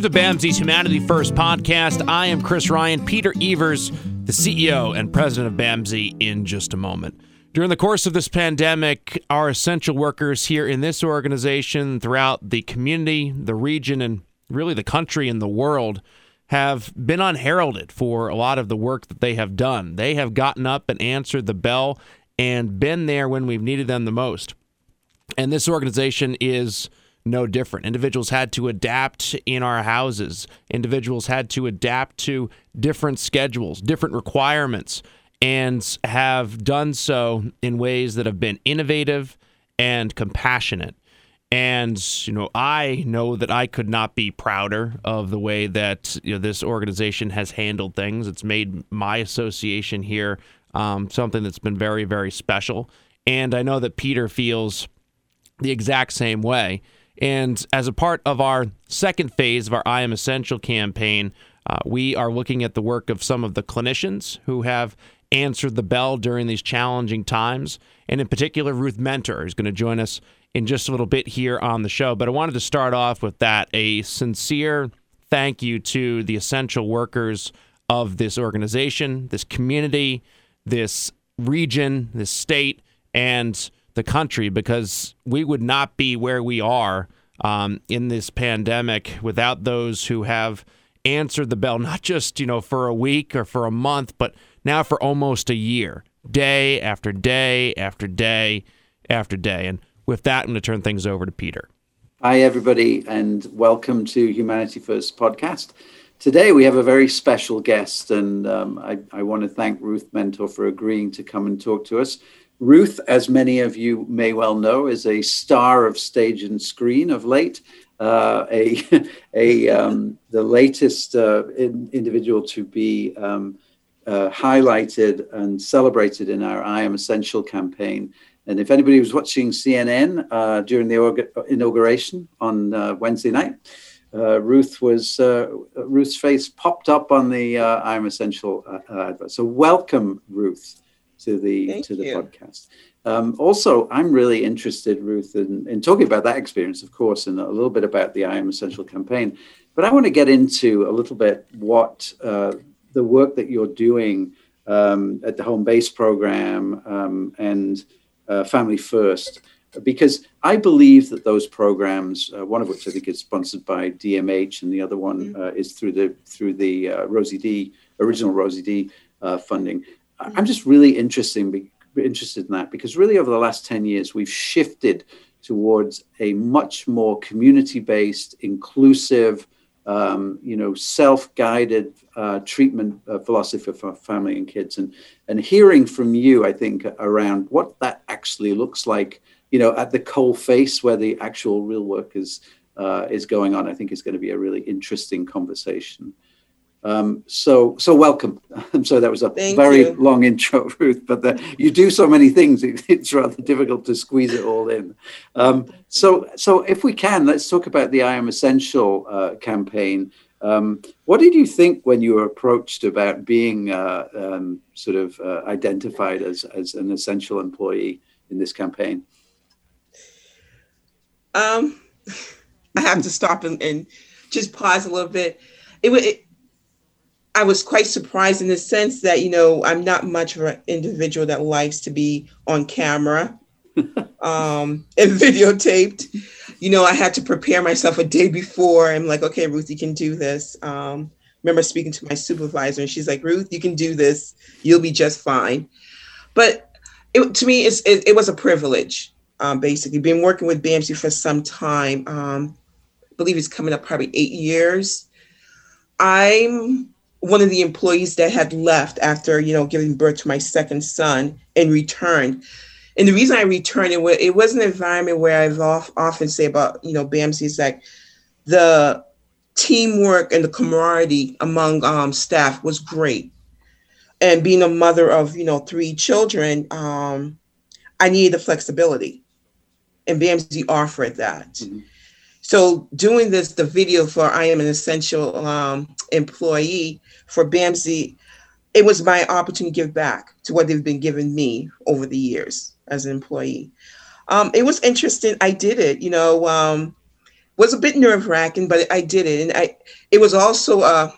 Welcome to BAMSI's Humanity First podcast. I am Chris Ryan, Peter Evers, the CEO and president of BAMSI, in just a moment. During the course of this pandemic, our essential workers here in this organization, throughout the community, the region, and really the country and the world have been unheralded for a lot of the work that they have done. They have gotten up and answered the bell and been there when we've needed them the most. And this organization is no different. Individuals had to adapt in our houses. Individuals had to adapt to different schedules, different requirements, and have done so in ways that have been innovative and compassionate. And you know, I know that I could not be prouder of the way that you know this organization has handled things. It's made my association here um, something that's been very, very special. And I know that Peter feels the exact same way. And as a part of our second phase of our I Am Essential campaign, uh, we are looking at the work of some of the clinicians who have answered the bell during these challenging times. And in particular, Ruth Mentor is going to join us in just a little bit here on the show. But I wanted to start off with that a sincere thank you to the essential workers of this organization, this community, this region, this state, and the country because we would not be where we are um, in this pandemic without those who have answered the bell, not just, you know, for a week or for a month, but now for almost a year, day after day after day after day. And with that, I'm going to turn things over to Peter. Hi, everybody, and welcome to Humanity First podcast. Today, we have a very special guest, and um, I, I want to thank Ruth Mentor for agreeing to come and talk to us. Ruth, as many of you may well know, is a star of stage and screen of late. Uh, a, a um, the latest uh, in, individual to be um, uh, highlighted and celebrated in our I Am Essential campaign. And if anybody was watching CNN uh, during the inauguration on uh, Wednesday night, uh, Ruth was Ruth's face popped up on the I Am Essential advert. So welcome, Ruth to the Thank to the you. podcast. Um, also, I'm really interested, Ruth, in, in talking about that experience, of course, and a little bit about the I Am Essential campaign. But I want to get into a little bit what uh, the work that you're doing um, at the home base program um, and uh, Family First, because I believe that those programs, uh, one of which I think is sponsored by DMH, and the other one Mm-hmm. uh, is through the through the uh, Rosie D original Rosie D uh, funding. I'm just really interesting, interested in that because really over the last 10 years, we've shifted towards a much more community-based, inclusive, um, you know, self-guided uh, treatment uh, philosophy for family and kids. And, and hearing from you, I think, around what that actually looks like, you know, at the coal face where the actual real work is, uh, is going on, I think is going to be a really interesting conversation. Um, so, so welcome. I'm sorry that was a Thank very you. long intro, Ruth, but the, you do so many things; it, it's rather difficult to squeeze it all in. Um, so, so if we can, let's talk about the I Am Essential uh, campaign. Um, what did you think when you were approached about being uh, um, sort of uh, identified as as an essential employee in this campaign? Um, I have to stop and, and just pause a little bit. It, it I was quite surprised in the sense that you know I'm not much of an individual that likes to be on camera um, and videotaped. You know, I had to prepare myself a day before. I'm like, okay, Ruth, you can do this. Um, remember speaking to my supervisor, and she's like, Ruth, you can do this. You'll be just fine. But it, to me, it's, it, it was a privilege. Um, basically, been working with BAMSI for some time. Um, I believe it's coming up probably eight years. I'm one of the employees that had left after you know giving birth to my second son and returned. And the reason I returned it was it was an environment where I've often say about you know BAMSI is like the teamwork and the camaraderie among um, staff was great. And being a mother of you know three children, um, I needed the flexibility, and BAMSI offered that. Mhm. So doing this, the video for I am an essential um, employee for BAMSI, it was my opportunity to give back to what they've been giving me over the years as an employee. Um, it was interesting. I did it, you know, um, was a bit nerve wracking, but I did it, and I it was also uh,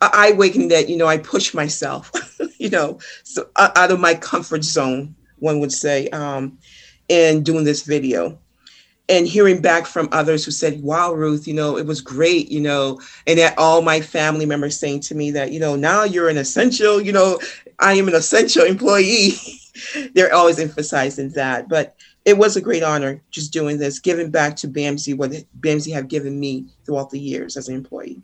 a eye waking that you know I pushed myself, you know, so uh, out of my comfort zone, one would say, um, in doing this video and hearing back from others who said, wow, Ruth, you know, it was great, you know, and that all my family members saying to me that, you know, now you're an essential, you know, I am an essential employee. They're always emphasizing that. But it was a great honor just doing this, giving back to BAMSI what BAMSI have given me throughout the years as an employee.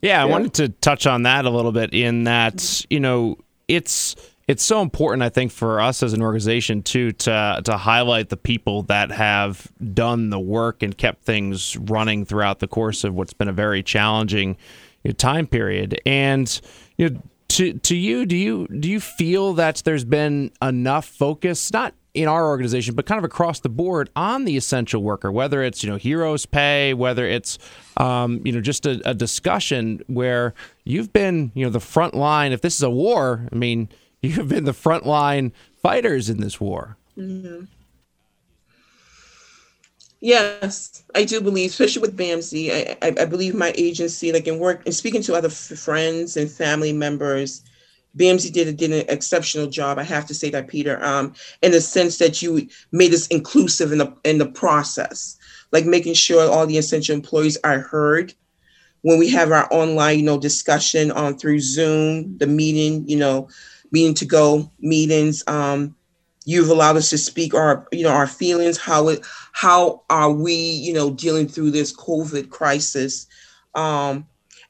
Yeah, I wanted to touch on that a little bit in that, you know, it's it's so important, I think, for us as an organization too to to highlight the people that have done the work and kept things running throughout the course of what's been a very challenging you know, time period. And you know, to to you, do you do you feel that there's been enough focus, not in our organization, but kind of across the board on the essential worker, whether it's you know heroes pay, whether it's um, you know just a, a discussion where you've been you know the front line. If this is a war, I mean you have been the frontline fighters in this war. Mm-hmm. Yes, I do believe, especially with BAMSI, I, I, I, believe my agency, like in work and speaking to other f- friends and family members, BAMSI did, did an exceptional job. I have to say that, Peter, um, in the sense that you made us inclusive in the in the process, like making sure all the essential employees are heard when we have our online, you know, discussion on through Zoom, the meeting, you know, meeting to go meetings. Um, you've allowed us to speak our, you know, our feelings. How it, how are we, you know, dealing through this COVID crisis um,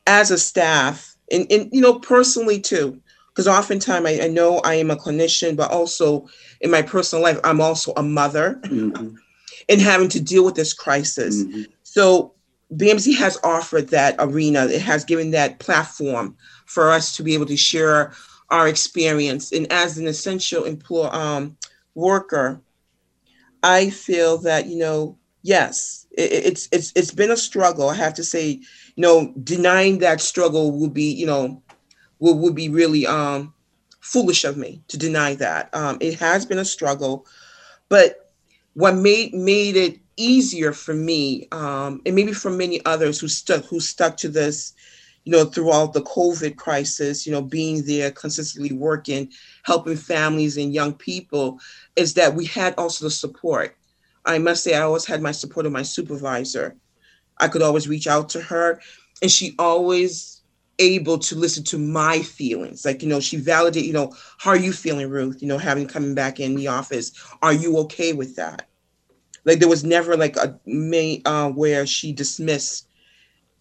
as a staff, and, and you know, personally too, because oftentimes I, I, know I am a clinician, but also in my personal life, I'm also a mother, mm-hmm. and having to deal with this crisis. Mm-hmm. So BAMSI has offered that arena. It has given that platform for us to be able to share our experience. And as an essential employee um, worker, I feel that you know, yes, it, it's it's it's been a struggle. I have to say, you know, denying that struggle would be, you know, would, would be really um, foolish of me to deny that. Um, it has been a struggle, but what made made it easier for me, um, and maybe for many others who stuck who stuck to this you know, throughout the COVID crisis, you know, being there, consistently working, helping families and young people, is that we had also the support. I must say, I always had my support of my supervisor. I could always reach out to her, and she always able to listen to my feelings. Like, you know, she validated, you know, how are you feeling, Ruth? You know, having coming back in the office, are you okay with that? Like, there was never like a may uh, where she dismissed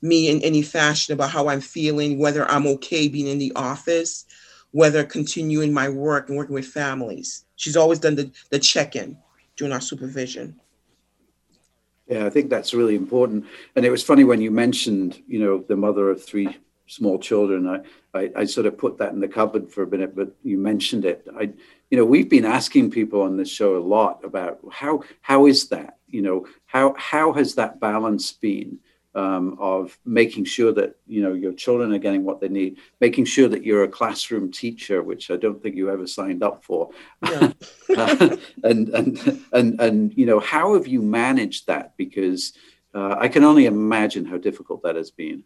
me in any fashion about how I'm feeling, whether I'm okay being in the office, whether continuing my work and working with families. She's always done the, the check in during our supervision. Yeah, I think that's really important. And it was funny when you mentioned, you know, the mother of three small children. I, I, I, sort of put that in the cupboard for a minute, but you mentioned it. I, you know, we've been asking people on this show a lot about how how is that? You know, how how has that balance been? Um, of making sure that you know your children are getting what they need, making sure that you're a classroom teacher, which I don't think you ever signed up for, uh, and and and and you know how have you managed that? Because uh, I can only imagine how difficult that has been.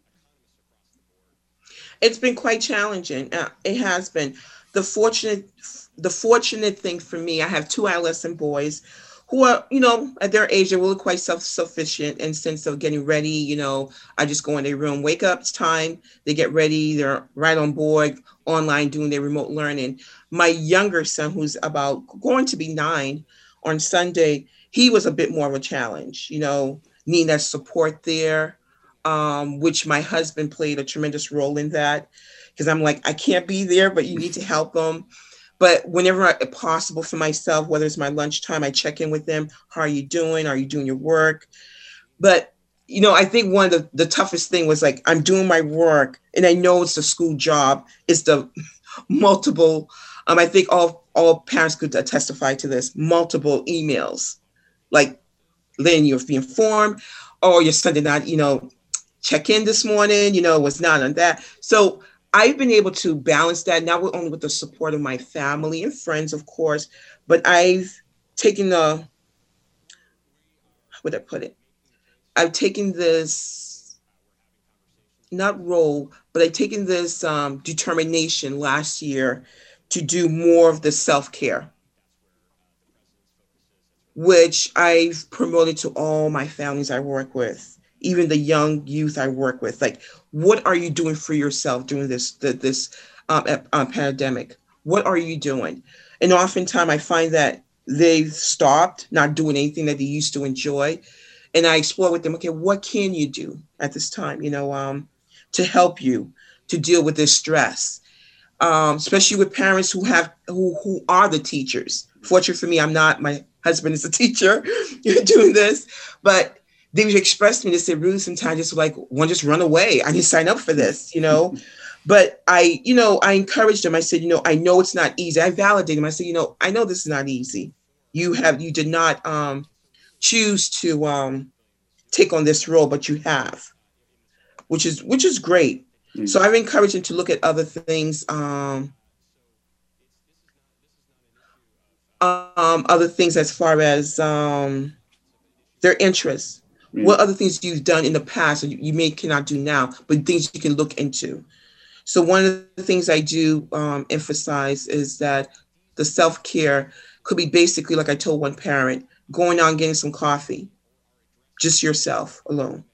It's been quite challenging. Uh, it has been. The fortunate, the fortunate thing for me, I have two adolescent boys who are, you know, at their age, they're really quite self-sufficient in sense of getting ready. You know, I just go in their room, wake up, it's time. They get ready. They're right on board, online, doing their remote learning. My younger son, who's about going to be nine on Sunday, he was a bit more of a challenge. You know, needing that support there, um, which my husband played a tremendous role in that. Because I'm like, I can't be there, but you need to help them. But whenever possible for myself, whether it's my lunchtime, I check in with them. How are you doing? Are you doing your work? But you know, I think one of the, the toughest thing was like I'm doing my work and I know it's a school job. It's the multiple, um, I think all all parents could testify to this, multiple emails. Like then you're being informed, or oh, you're sending out, you know, check in this morning, you know, was not on that. So I've been able to balance that not only with the support of my family and friends, of course, but I've taken the how would I put it? I've taken this not role, but I've taken this um, determination last year to do more of the self care, which I've promoted to all my families I work with, even the young youth I work with. Like, what are you doing for yourself during this this um, uh, pandemic? What are you doing? And oftentimes I find that they've stopped not doing anything that they used to enjoy. And I explore with them, okay, what can you do at this time, you know, um, to help you to deal with this stress? Um, especially with parents who have who who are the teachers. Fortunately for me, I'm not. My husband is a teacher doing this, but they've express to me. to say, "Ruth, sometimes just like want to just run away. I need to sign up for this," you know. But I, you know, I encouraged them. I said, you know, I know it's not easy. I validated them. I said, you know, I know this is not easy. You have, you did not um, choose to um, take on this role, but you have, which is which is great. Mm-hmm. So I've encouraged them to look at other things. Um, um, other things as far as um, their interests. Mm-hmm. What other things you've done in the past you, you may cannot do now, but things you can look into. So one of the things I do um, emphasize is that the self care could be basically like I told one parent, going out and getting some coffee, just yourself alone.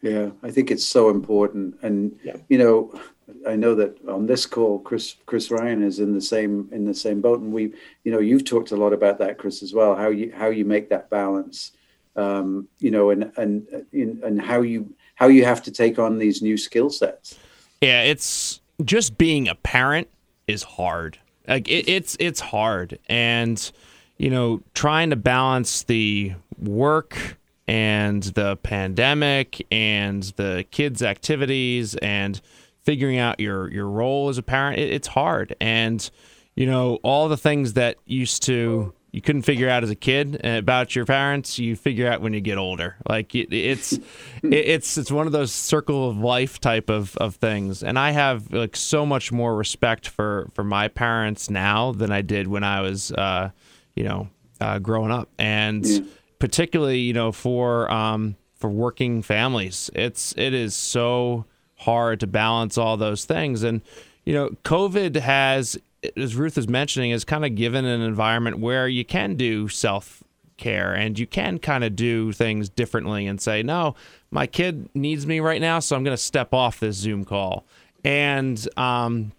Yeah, I think it's so important, and yeah. you know, I know that on this call, Chris Chris Ryan is in the same in the same boat, and we, you know, you've talked a lot about that, Chris, as well. How you how you make that balance, um, you know, and and and how you how you have to take on these new skill sets. Yeah, it's just being a parent is hard. Like it, it's it's hard, and you know, trying to balance the work and the pandemic and the kids' activities and figuring out your your role as a parent, it, it's hard. And you know, all the things that used to you couldn't figure out as a kid uh, about your parents you figure out when you get older. Like it's it's it's one of those circle of life type of, of things. And i have like so much more respect for for my parents now than i did when i was uh, you know uh, growing up. And yeah. particularly you know for um, for working families it's it is so hard to balance all those things. And you know covid has as Ruth is mentioning, is kind of given an environment where you can do self care and you can kind of do things differently and say, no, my kid needs me right now, so I'm going to step off this Zoom call. And um,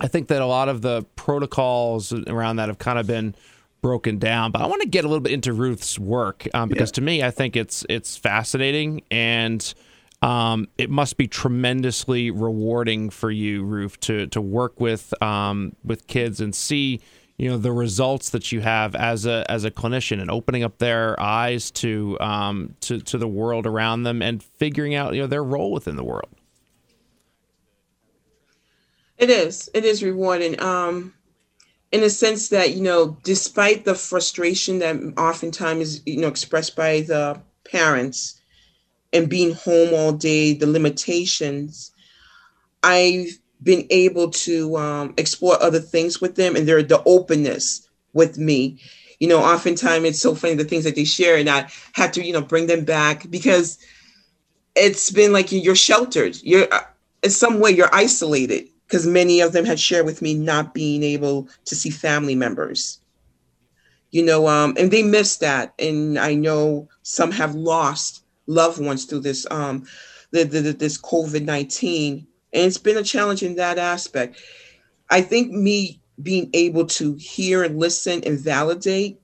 I think that a lot of the protocols around that have kind of been broken down. But I want to get a little bit into Ruth's work um, because yeah. to me, I think it's it's fascinating and um, it must be tremendously rewarding for you, Ruth, to to work with um, with kids and see you know the results that you have as a as a clinician and opening up their eyes to um, to to the world around them and figuring out you know their role within the world. It is. It is rewarding. Um, in a sense that you know, despite the frustration that oftentimes is you know expressed by the parents and being home all day, the limitations, I've been able to um, explore other things with them and they're the openness with me. You know, oftentimes it's so funny the things that they share, and I have to, you know, bring them back because it's been like you're sheltered. You're uh, in some way you're isolated because many of them had shared with me not being able to see family members. You know, um, and they miss that, and I know some have lost loved ones through this um the, the, this COVID nineteen, and it's been a challenge in that aspect. I think me being able to hear and listen and validate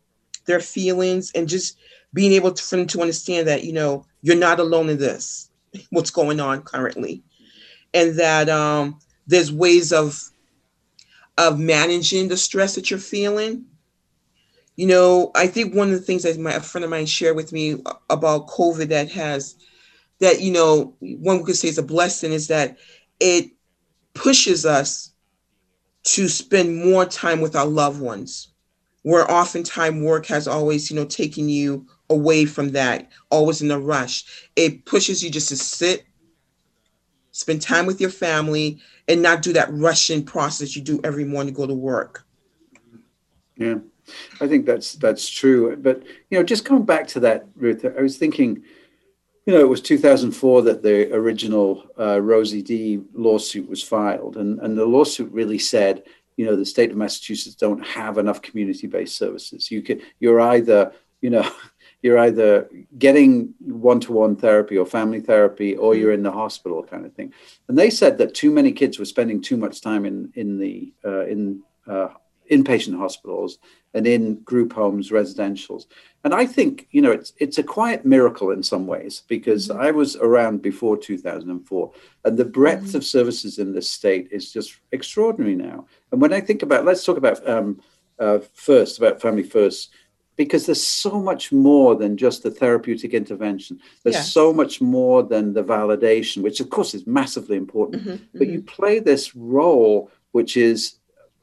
their feelings and just being able to, for them to understand that you know you're not alone in this what's going on currently. And that um, there's ways of of managing the stress that you're feeling you know, I think one of the things that my a friend of mine shared with me about COVID that has that, you know, one could say is a blessing is that it pushes us to spend more time with our loved ones, where oftentimes work has always, you know, taken you away from that, always in a rush. It pushes you just to sit, spend time with your family, and not do that rushing process you do every morning to go to work. Yeah. I think that's that's true. But you know, just coming back to that, Ruth, I was thinking, you know, it was 2004 that the original uh, Rosie D lawsuit was filed, and and the lawsuit really said, you know, the state of Massachusetts don't have enough community-based services. You can, you're either, you know. You're either getting one-to-one therapy or family therapy, or you're in the hospital, kind of thing. And they said that too many kids were spending too much time in in the uh, in uh, inpatient hospitals and in group homes, residentials. And I think, you know, it's it's a quiet miracle in some ways because mm-hmm. I was around before 2004 and the breadth mm-hmm. of services in this state is just extraordinary now. And when I think about, let's talk about um, uh, first, about Family First, because there's so much more than just the therapeutic intervention. There's yes. so much more than the validation, which of course is massively important. Mm-hmm. But you mm-hmm. play this role, which is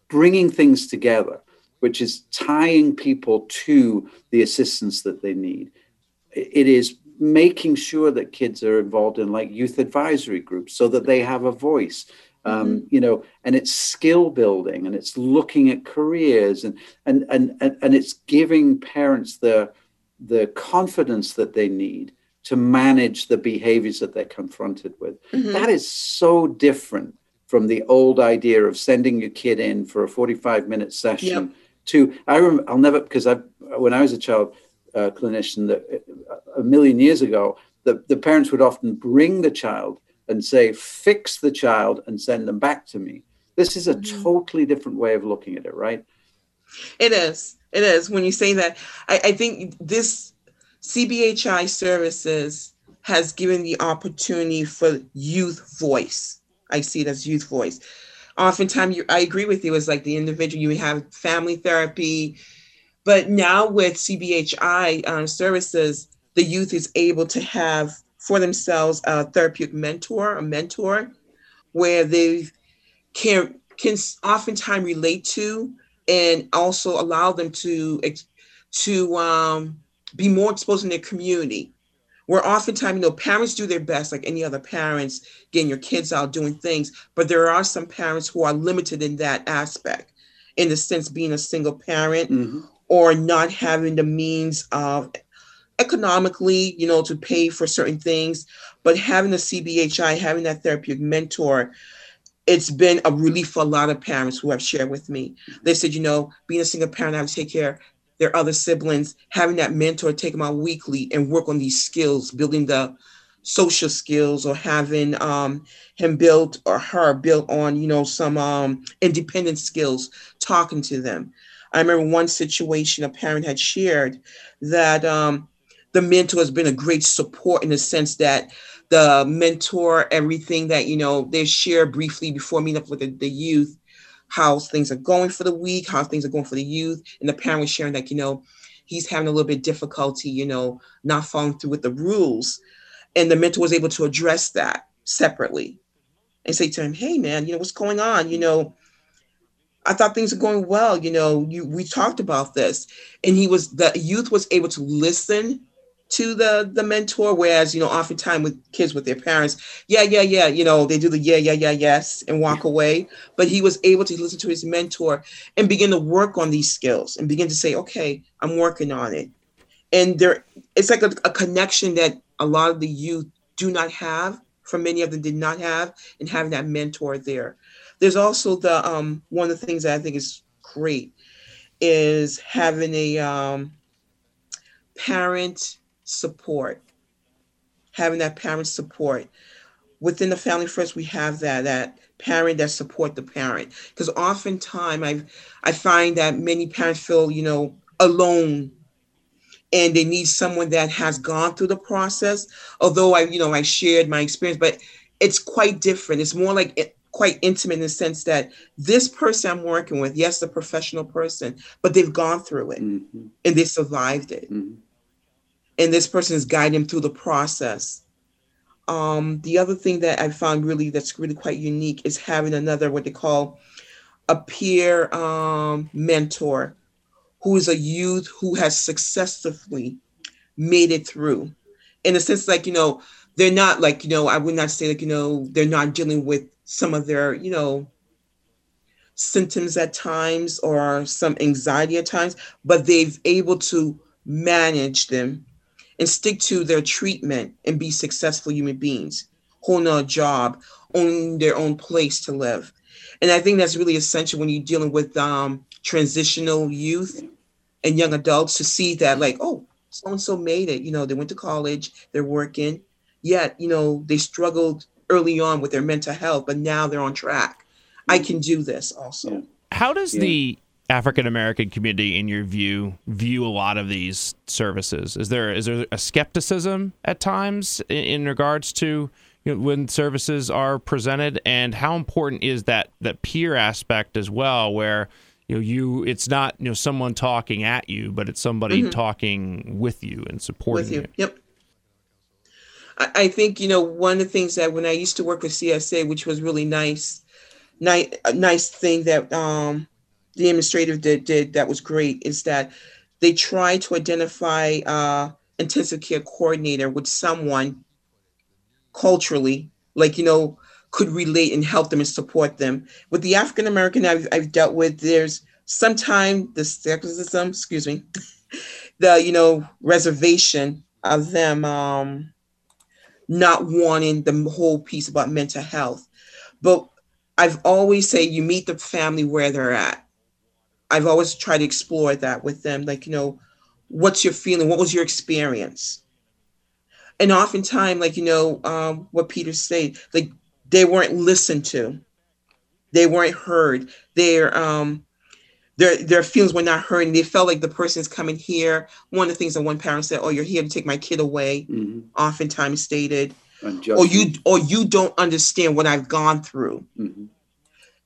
bringing things together, which is tying people to the assistance that they need. It is making sure that kids are involved in like youth advisory groups so that they have a voice. Um, mm-hmm. you know, and it's skill building and it's looking at careers and, and and and and it's giving parents the the confidence that they need to manage the behaviors that they're confronted with. Mm-hmm. That is so different from the old idea of sending your kid in for a 45 minute session yep. to I remember I'll never because I when I was a child uh, clinician that a million years ago the, the parents would often bring the child and say fix the child and send them back to me. This is a mm-hmm. totally different way of looking at it right? It is. It is. When you say that I, I think this cbhi services has given the opportunity for youth voice I see it as youth voice. Oftentimes, you, I agree with you. It's like the individual, you have family therapy, but now with CBHI uh, services, the youth is able to have for themselves a therapeutic mentor, a mentor, where they can can oftentimes relate to and also allow them to to um, be more exposed in their community where oftentimes, you know, parents do their best, like any other parents, getting your kids out doing things, but there are some parents who are limited in that aspect, in the sense being a single parent mm-hmm. or not having the means of economically, you know, to pay for certain things, but having a CBHI, having that therapeutic mentor, it's been a relief for a lot of parents who have shared with me. They said, you know, being a single parent, I have to take care their other siblings, having that mentor take them out weekly and work on these skills, building the social skills or having um, him built or her built on, you know, some um, independent skills, talking to them. I remember one situation a parent had shared that um, the mentor has been a great support in the sense that the mentor, everything that, you know, they share briefly before meeting up with the, the youth, how things are going for the week, how things are going for the youth. And the parent was sharing that, you know, he's having a little bit difficulty, you know, not following through with the rules. And the mentor was able to address that separately and say to him, hey man, you know, what's going on? You know, I thought things were going well. You know, you we talked about this. And he was the youth was able to listen to the the mentor whereas you know oftentimes with kids with their parents yeah yeah yeah you know they do the yeah yeah yeah yes and walk away. But he was able to listen to his mentor and begin to work on these skills and begin to say okay i'm working on it. And there it's like a, a connection that a lot of the youth do not have for many of them did not have and having that mentor there. There's also the um one of the things that i think is great is having a um parent support, having that parent support. Within the family first, we have that that parent that support the parent. Because oftentimes I I find that many parents feel, you know, alone and they need someone that has gone through the process. Although I, you know, I shared my experience, but it's quite different. It's more like it, quite intimate in the sense that this person I'm working with, yes, a professional person, but they've gone through it mm-hmm. and they survived it. Mm-hmm and this person is guiding them through the process. Um, the other thing that I found really that's really quite unique is having another what they call a peer um, mentor who is a youth who has successfully made it through. In a sense, like, you know, they're not like, you know, I would not say like, you know, they're not dealing with some of their, you know, symptoms at times or some anxiety at times, but they've able to manage them and stick to their treatment and be successful human beings, holding a job, own their own place to live. And I think that's really essential when you're dealing with um, transitional youth and young adults to see that, like, oh, so and so made it. You know, they went to college, they're working, yet, you know, they struggled early on with their mental health, but now they're on track. I can do this also. How does Yeah. the African American community, in your view, view a lot of these services? Is there is there a skepticism at times in, in regards to you know, when services are presented, and how important is that that peer aspect as well, where you know you it's not you know someone talking at you, but it's somebody talking with you and supporting with you. Yep. I, I think you know one of the things that when I used to work with CSA, which was really nice, nice, nice thing that um, the administrative did did that was great is that they tried to identify uh, intensive care coordinator with someone culturally, like you know, could relate and help them and support them. With the African American I've, I've dealt with, there's sometimes the skepticism, excuse me, the you know reservation of them um, not wanting the whole piece about mental health. But I've always say you meet the family where they're at. I've always tried to explore that with them, like you know, what's your feeling? What was your experience? And oftentimes, like you know, um, what Peter said, like they weren't listened to, they weren't heard. Their um, their their feelings were not heard, and they felt like the person's coming here. One of the things that one parent said, "Oh, you're here to take my kid away." hmm Oftentimes stated, or you or you don't understand what I've gone through. Mhm.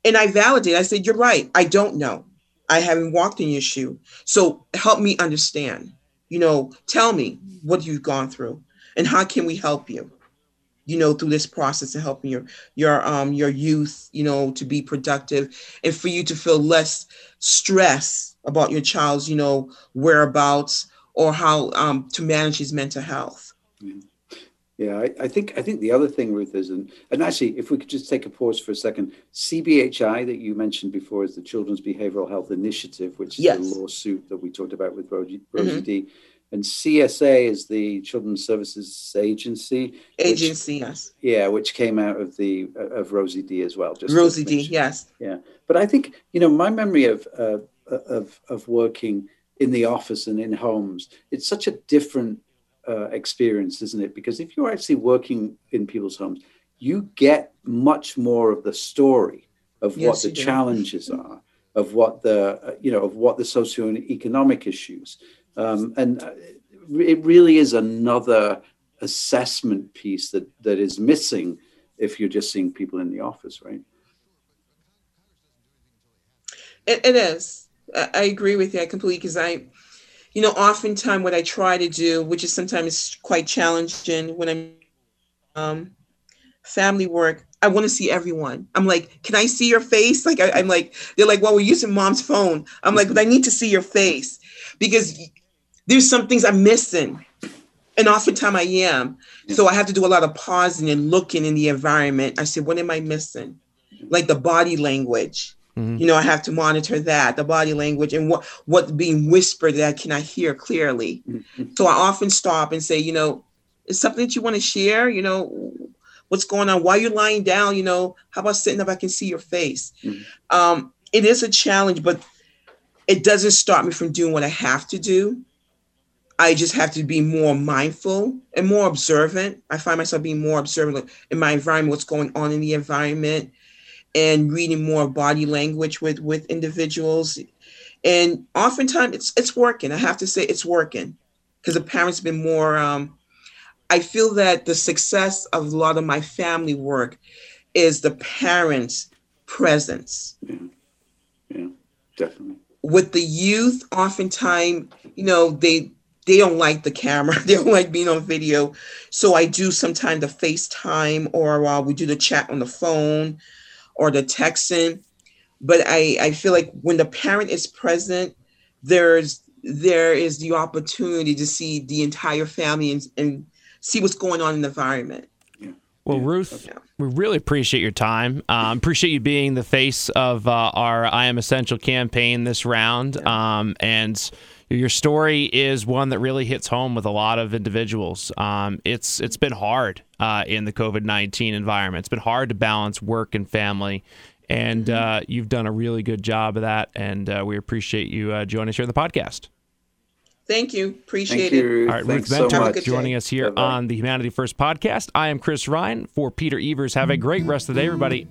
And I validate. I said, "You're right. I don't know. I haven't walked in your shoe. So help me understand. You know, tell me what you've gone through, and how can we help you? You know, through this process of helping your your um your youth, you know, to be productive, and for you to feel less stress about your child's, you know, whereabouts or how um to manage his mental health." Yeah, I, I think I think the other thing, Ruth, is and and actually, if we could just take a pause for a second, CBHI that you mentioned before is the Children's Behavioral Health Initiative, which is Yes. the lawsuit that we talked about with Rosie, Rosie D, and CSA is the Children's Services Agency, which- Agency, yes. yeah, which came out of the of Rosie D as well. Just Rosie D, yes. Yeah, but I think you know my memory of uh, of of working in the office and in homes. It's such a different uh, experience, isn't it? Because if you're actually working in people's homes, you get much more of the story of what the you do. challenges are, of what the uh, you know of what the socioeconomic issues, um, and uh, it really is another assessment piece that that is missing if you're just seeing people in the office, right? It, it is. I, I agree with you. I completely because I, you know, oftentimes what I try to do, which is sometimes quite challenging when I'm um, family work, I want to see everyone. I'm like, can I see your face? Like I, I'm like, they're like, well, we're using mom's phone. I'm like, but I need to see your face because there's some things I'm missing. And oftentimes I am. So I have to do a lot of pausing and looking in the environment. I said, what am I missing? Like the body language. Mhm. You know, I have to monitor that, the body language and what what's being whispered that I cannot hear clearly. So I often stop and say, you know, is something that you want to share? You know, what's going on? Why you're lying down? You know, how about sitting up? I can see your face. Mhm. Um, it is a challenge, but it doesn't stop me from doing what I have to do. I just have to be more mindful and more observant. I find myself being more observant in my environment, what's going on in the environment, and reading more body language with with individuals. And oftentimes it's it's working. I have to say it's working because the parents been more. Um, I feel that the success of a lot of my family work is the parents' presence Yeah, yeah definitely. with the youth oftentimes you know they they don't like the camera they don't like being on video so i do sometimes the facetime or uh, we do the chat on the phone or the Texan. but i i feel like when the parent is present there's there is the opportunity to see the entire family and, and see what's going on in the environment Well, Ruth, yeah. we really appreciate your time. Um, appreciate you being the face of uh, our I Am Essential campaign this round. Um, and your story is one that really hits home with a lot of individuals. Um, it's it's been hard uh, in the COVID nineteen environment. It's been hard to balance work and family, and mm-hmm. uh, you've done a really good job of that. And uh, we appreciate you uh, joining us here on the podcast. Thank you. Appreciate Thank you. it. All right, Ruth Mentor so joining us here Bye-bye. on the Humanity First podcast. I am Chris Ryan for Peter Evers. Have a great rest of the day, everybody.